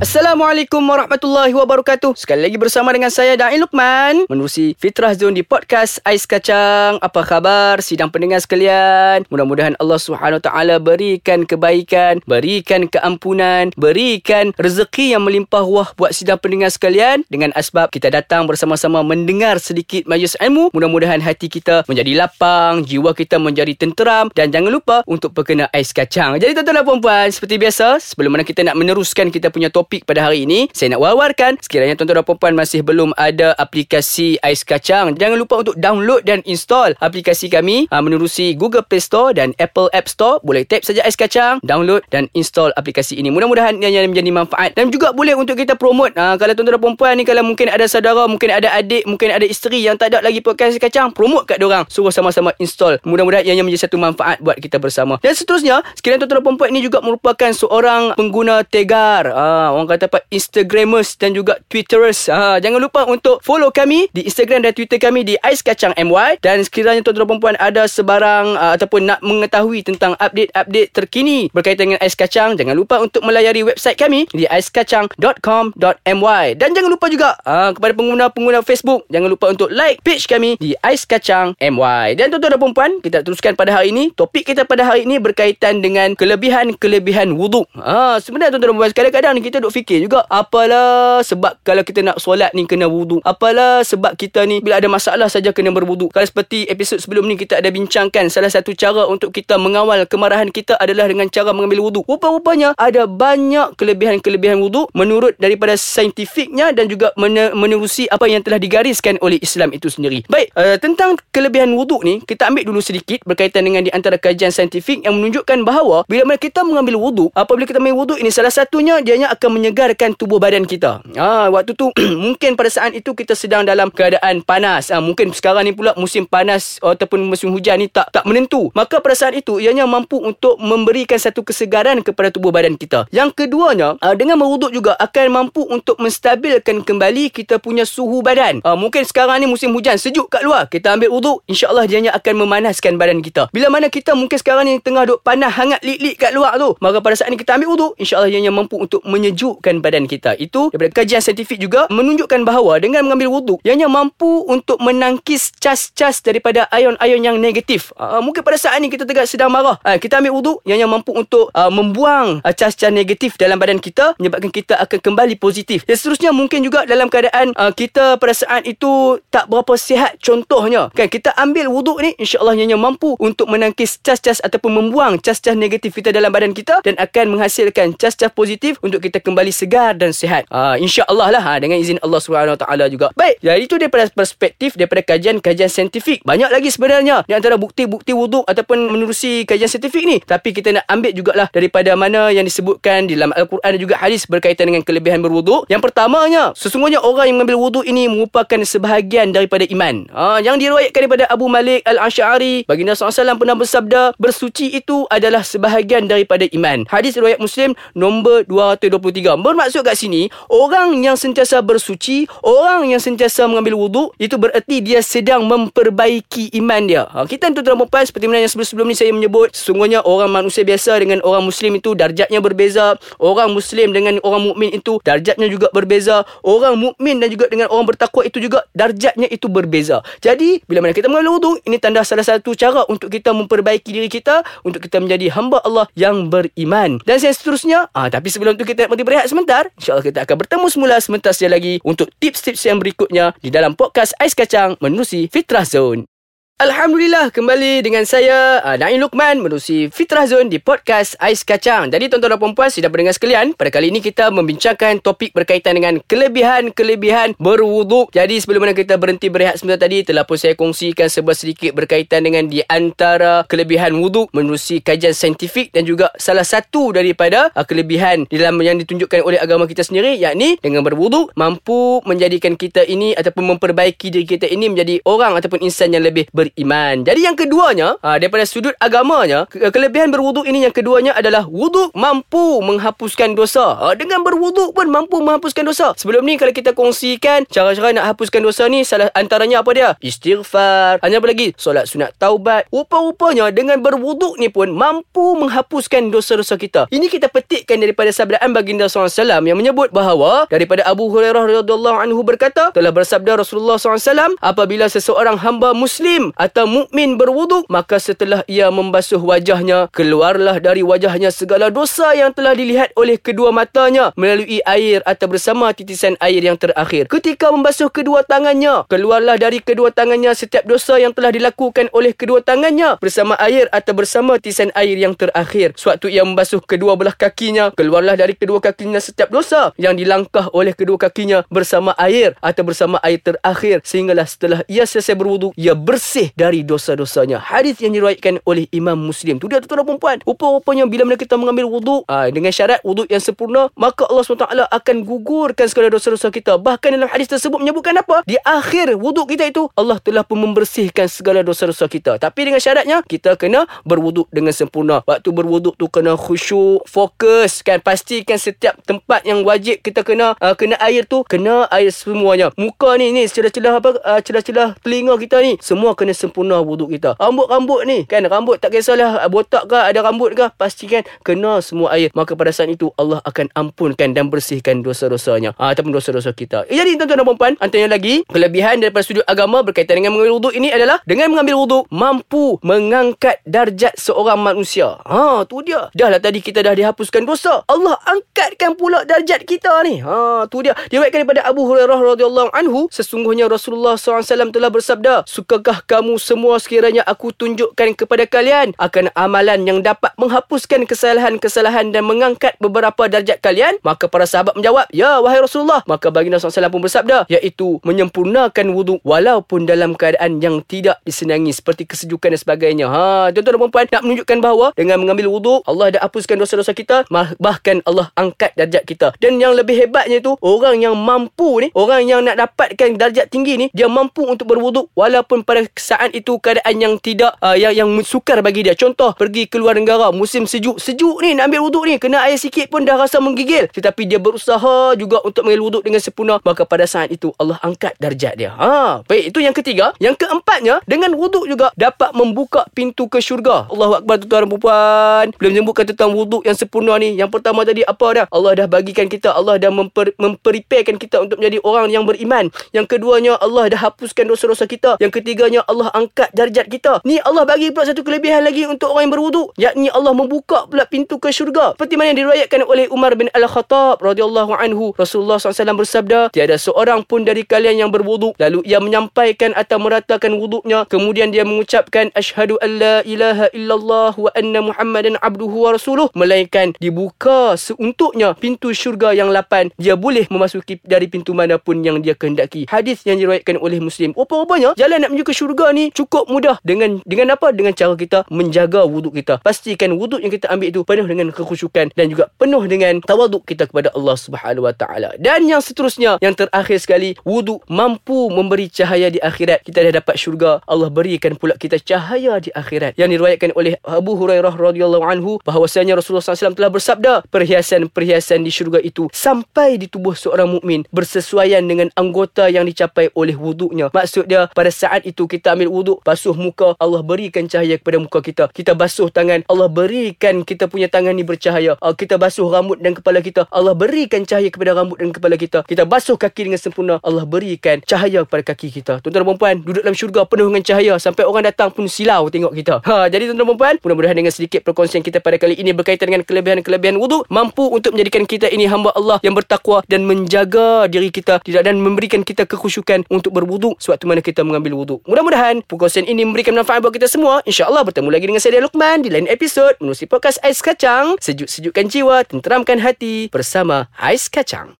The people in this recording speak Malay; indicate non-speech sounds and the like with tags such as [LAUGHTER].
Assalamualaikum warahmatullahi wabarakatuh. Sekali lagi bersama dengan saya Dain Lukman menerusi Fitrah Zone di podcast Ais Kacang. Apa khabar sidang pendengar sekalian? Mudah-mudahan Allah Subhanahu taala berikan kebaikan, berikan keampunan, berikan rezeki yang melimpah ruah buat sidang pendengar sekalian dengan asbab kita datang bersama-sama mendengar sedikit majlis ilmu. Mudah-mudahan hati kita menjadi lapang, jiwa kita menjadi tenteram dan jangan lupa untuk perkena ais kacang. Jadi tuan-tuan dan puan-puan, seperti biasa, sebelum mana kita nak meneruskan kita punya topik topik pada hari ini Saya nak wawarkan Sekiranya tuan-tuan dan perempuan Masih belum ada aplikasi Ais Kacang Jangan lupa untuk download dan install aplikasi kami uh, Menerusi Google Play Store dan Apple App Store. Boleh tap saja Ais Kacang Download dan install aplikasi ini. Mudah-mudahan ia menjadi manfaat. Dan juga boleh untuk kita promote uh, Kalau tuan-tuan dan perempuan ni Kalau mungkin ada saudara Mungkin ada adik Mungkin ada isteri Yang tak ada lagi podcast Ais Kacang Promote kat diorang. Suruh sama-sama install. Mudah-mudahan ia menjadi satu manfaat Buat kita bersama. Dan seterusnya Sekiranya tuan-tuan dan perempuan ini juga merupakan Seorang pengguna Tegar uh, orang kata apa Instagramers dan juga Twitterers. Ha, jangan lupa untuk follow kami di Instagram dan Twitter kami di Ais Kacang MY dan sekiranya tuan-tuan perempuan ada sebarang uh, ataupun nak mengetahui tentang update-update terkini berkaitan dengan Ais Kacang, jangan lupa untuk melayari website kami di aiskacang.com.my dan jangan lupa juga uh, kepada pengguna-pengguna Facebook, jangan lupa untuk like page kami di Ais Kacang MY. Dan tuan-tuan dan perempuan, kita teruskan pada hari ini. Topik kita pada hari ini berkaitan dengan kelebihan-kelebihan wuduk. Ha, sebenarnya tuan-tuan dan perempuan, kadang-kadang kita fikir juga apalah sebab kalau kita nak solat ni kena wudu. Apalah sebab kita ni bila ada masalah saja kena berwudu. Kalau seperti episod sebelum ni kita ada bincangkan salah satu cara untuk kita mengawal kemarahan kita adalah dengan cara mengambil wudu. Rupa-rupanya ada banyak kelebihan-kelebihan wudu menurut daripada saintifiknya dan juga menerusi apa yang telah digariskan oleh Islam itu sendiri. Baik uh, tentang kelebihan wudu ni kita ambil dulu sedikit berkaitan dengan di antara kajian saintifik yang menunjukkan bahawa bila kita mengambil wudu apabila kita mengambil wudu ini salah satunya dia akan menyegarkan tubuh badan kita. Ha, waktu tu [CLEARS THROAT] mungkin pada saat itu kita sedang dalam keadaan panas. Ha, mungkin sekarang ni pula musim panas ataupun musim hujan ni tak tak menentu. Maka pada saat itu ianya mampu untuk memberikan satu kesegaran kepada tubuh badan kita. Yang keduanya, ha, dengan berwuduk juga akan mampu untuk menstabilkan kembali kita punya suhu badan. Ha, mungkin sekarang ni musim hujan sejuk kat luar. Kita ambil wuduk, insya-Allah ianya akan memanaskan badan kita. Bila mana kita mungkin sekarang ni tengah duk panas hangat lik-lik kat luar tu, maka pada saat ni kita ambil wuduk, insya-Allah ianya mampu untuk menyejukkan badan kita. Itu daripada kajian saintifik juga menunjukkan bahawa dengan mengambil wuduk ianya mampu untuk menangkis cas-cas daripada ion-ion yang negatif. Uh, mungkin pada saat ini kita tengah sedang marah. Uh, kita ambil wuduk ianya mampu untuk uh, membuang uh, cas-cas negatif dalam badan kita menyebabkan kita akan kembali positif. Dan seterusnya mungkin juga dalam keadaan uh, kita pada saat itu tak berapa sihat contohnya. Kan kita ambil wuduk ni insya-Allah ianya mampu untuk menangkis cas-cas ataupun membuang cas-cas negatif kita dalam badan kita dan akan menghasilkan cas-cas positif untuk kita kembali segar segar dan sihat. Ha, InsyaAllah lah ha, dengan izin Allah SWT juga. Baik, jadi itu daripada perspektif daripada kajian-kajian saintifik. Banyak lagi sebenarnya di antara bukti-bukti wuduk ataupun menerusi kajian saintifik ni. Tapi kita nak ambil jugalah daripada mana yang disebutkan di dalam Al-Quran dan juga hadis berkaitan dengan kelebihan berwuduk. Yang pertamanya, sesungguhnya orang yang mengambil wuduk ini merupakan sebahagian daripada iman. Ha, yang diriwayatkan daripada Abu Malik Al-Ash'ari. Baginda SAW pernah bersabda, bersuci itu adalah sebahagian daripada iman. Hadis riwayat Muslim nombor 223 bermaksud kat sini orang yang sentiasa bersuci, orang yang sentiasa mengambil wuduk itu bererti dia sedang memperbaiki iman dia. Ha, kita tentu dalam perempuan seperti mana yang sebelum-sebelum ni saya menyebut sesungguhnya orang manusia biasa dengan orang muslim itu darjatnya berbeza. Orang muslim dengan orang mukmin itu darjatnya juga berbeza. Orang mukmin dan juga dengan orang bertakwa itu juga darjatnya itu berbeza. Jadi bila mana kita mengambil wuduk ini tanda salah satu cara untuk kita memperbaiki diri kita untuk kita menjadi hamba Allah yang beriman. Dan seterusnya, ah tapi sebelum tu kita nak berehat sebentar. InsyaAllah kita akan bertemu semula sebentar saja lagi untuk tips-tips yang berikutnya di dalam podcast Ais Kacang menerusi Fitrah Zone. Alhamdulillah kembali dengan saya uh, Naim Lukman menerusi Fitrah Zone di podcast Ais Kacang. Jadi tuan-tuan dan puan-puan sidang pendengar sekalian, pada kali ini kita membincangkan topik berkaitan dengan kelebihan-kelebihan berwuduk. Jadi sebelum mana kita berhenti berehat sebentar tadi, telah pun saya kongsikan sebuah sedikit berkaitan dengan di antara kelebihan wuduk menerusi kajian saintifik dan juga salah satu daripada uh, kelebihan dalam yang ditunjukkan oleh agama kita sendiri yakni dengan berwuduk mampu menjadikan kita ini ataupun memperbaiki diri kita ini menjadi orang ataupun insan yang lebih ber beriman. Jadi yang keduanya, uh, daripada sudut agamanya, ke- kelebihan berwuduk ini yang keduanya adalah wuduk mampu menghapuskan dosa. Uh, dengan berwuduk pun mampu menghapuskan dosa. Sebelum ni kalau kita kongsikan cara-cara nak hapuskan dosa ni salah antaranya apa dia? Istighfar. Hanya apa lagi? Solat sunat taubat. Rupa-rupanya dengan berwuduk ni pun mampu menghapuskan dosa-dosa kita. Ini kita petikkan daripada sabdaan baginda SAW yang menyebut bahawa daripada Abu Hurairah radhiyallahu anhu berkata telah bersabda Rasulullah SAW apabila seseorang hamba muslim atau mukmin berwuduk maka setelah ia membasuh wajahnya keluarlah dari wajahnya segala dosa yang telah dilihat oleh kedua matanya melalui air atau bersama titisan air yang terakhir. Ketika membasuh kedua tangannya keluarlah dari kedua tangannya setiap dosa yang telah dilakukan oleh kedua tangannya bersama air atau bersama titisan air yang terakhir. Sewaktu ia membasuh kedua belah kakinya keluarlah dari kedua kakinya setiap dosa yang dilangkah oleh kedua kakinya bersama air atau bersama air terakhir. Sehinggalah setelah ia selesai berwuduk ia bersih dari dosa-dosanya. Hadis yang diriwayatkan oleh Imam Muslim. Tu dia tuan-tuan dan puan rupa-rupanya bila mana kita mengambil wuduk aa, dengan syarat wuduk yang sempurna maka Allah SWT akan gugurkan segala dosa-dosa kita. Bahkan dalam hadis tersebut menyebutkan apa? Di akhir wuduk kita itu Allah telah pun membersihkan segala dosa-dosa kita. Tapi dengan syaratnya kita kena berwuduk dengan sempurna. Waktu berwuduk tu kena khusyuk fokus kan? Pastikan setiap tempat yang wajib kita kena uh, kena air tu kena air semuanya. Muka ni ni celah-celah apa uh, celah-celah telinga kita ni semua kena sempurna wuduk kita. Rambut-rambut ni kan rambut tak kisahlah uh, botak ke ada rambut ke pastikan kena semua air. Maka pada saat itu Allah akan ampunkan dan bersihkan dosa-dosanya uh, ataupun dosa-dosa kita. Eh, jadi tuan-tuan dan puan antaranya lagi kelebihan daripada sudut agama berkaitan dengan mengambil wuduk ini adalah dengan mengambil wuduk mampu mengangkat darjat seorang manusia. Ha tu dia. Dah lah tadi kita dah dihapuskan dosa. Allah angkatkan pula darjat kita ni. Ha tu dia. Diriwayatkan daripada Abu Hurairah radhiyallahu anhu sesungguhnya Rasulullah SAW telah bersabda sukakah kamu semua sekiranya aku tunjukkan kepada kalian akan amalan yang dapat menghapuskan kesalahan-kesalahan dan mengangkat beberapa darjat kalian maka para sahabat menjawab ya wahai Rasulullah. Maka baginda SAW pun bersabda iaitu menyempurnakan wuduk walaupun dalam keadaan yang tidak disenangi seperti kesejukan dan sebagainya. Ha tuan-tuan dan puan nak menunjukkan bahawa dengan mengambil wuduk Allah dah hapuskan dosa-dosa kita bahkan Allah angkat darjat kita. Dan yang lebih hebatnya tu orang yang mampu ni orang yang nak dapatkan darjat tinggi ni dia mampu untuk berwuduk walaupun pada saat itu keadaan yang tidak uh, yang yang sukar bagi dia. Contoh pergi ke luar negara musim sejuk sejuk ni nak ambil wuduk ni kena air sikit pun dah rasa menggigil. Tetapi dia berusaha juga untuk mengambil wuduk dengan sempurna maka pada saat itu Allah angkat darjat dia. Ha baik itu yang ketiga. Yang keempatnya dengan wuduk juga dapat membuka pintu ke syurga. Allahu akbar tuan-tuan dan puan. Belum menyebutkan tentang wuduk yang sempurna ni. Yang pertama tadi apa dah Allah dah bagikan kita Allah dah memper, memprepare kita untuk menjadi orang yang beriman. Yang keduanya Allah dah hapuskan dosa-dosa kita. Yang ketiganya Allah angkat darjat kita. Ni Allah bagi pula satu kelebihan lagi untuk orang yang berwuduk yakni Allah membuka pula pintu ke syurga. Seperti mana yang diriwayatkan oleh Umar bin Al-Khattab radhiyallahu anhu. Rasulullah SAW bersabda tiada seorang pun dari kalian yang berwuduk lalu ia menyampaikan atau meratakan wuduknya kemudian dia mengucapkan asyhadu an la ilaha illallah wa anna muhammadan abduhu wa rasuluh. Melainkan dibuka seuntuknya pintu syurga yang lapan. Dia boleh memasuki dari pintu manapun yang dia kehendaki. Hadis yang diriwayatkan oleh muslim. Rupa-rupanya jalan nak menuju ke syurga ni cukup mudah dengan dengan apa? Dengan cara kita menjaga wuduk kita. Pastikan wuduk yang kita ambil itu penuh dengan kekhusyukan dan juga penuh dengan tawaduk kita kepada Allah Subhanahu wa taala. Dan yang seterusnya yang terakhir sekali wuduk mampu memberi cahaya di akhirat. Kita dah dapat syurga. Allah berikan pula kita cahaya di akhirat. Yang diriwayatkan oleh Abu Hurairah radhiyallahu anhu bahwasanya Rasulullah SAW telah bersabda perhiasan-perhiasan di syurga itu sampai di tubuh seorang mukmin bersesuaian dengan anggota yang dicapai oleh wuduknya. Maksud dia pada saat itu kita ambil wuduk basuh muka Allah berikan cahaya kepada muka kita. Kita basuh tangan Allah berikan kita punya tangan ni bercahaya. Uh, kita basuh rambut dan kepala kita Allah berikan cahaya kepada rambut dan kepala kita. Kita basuh kaki dengan sempurna Allah berikan cahaya kepada kaki kita. Tuan-tuan dan puan duduk dalam syurga penuh dengan cahaya. Sampai orang datang pun silau tengok kita. Ha jadi tuan-tuan dan puan mudah-mudahan dengan sedikit perkongsian kita pada kali ini berkaitan dengan kelebihan-kelebihan wuduk mampu untuk menjadikan kita ini hamba Allah yang bertakwa dan menjaga diri kita tidak dan memberikan kita kekhusyukan untuk berwuduk sewaktu mana kita mengambil wuduk. Mudah-mudahan perkongsian ini memberikan manfaat buat kita semua. Insyaallah bertemu lagi dengan saya Luqman di lain episod menerusi podcast Ais Kacang. Sejuk-sejukkan jiwa tenteramkan hati bersama Ais Kacang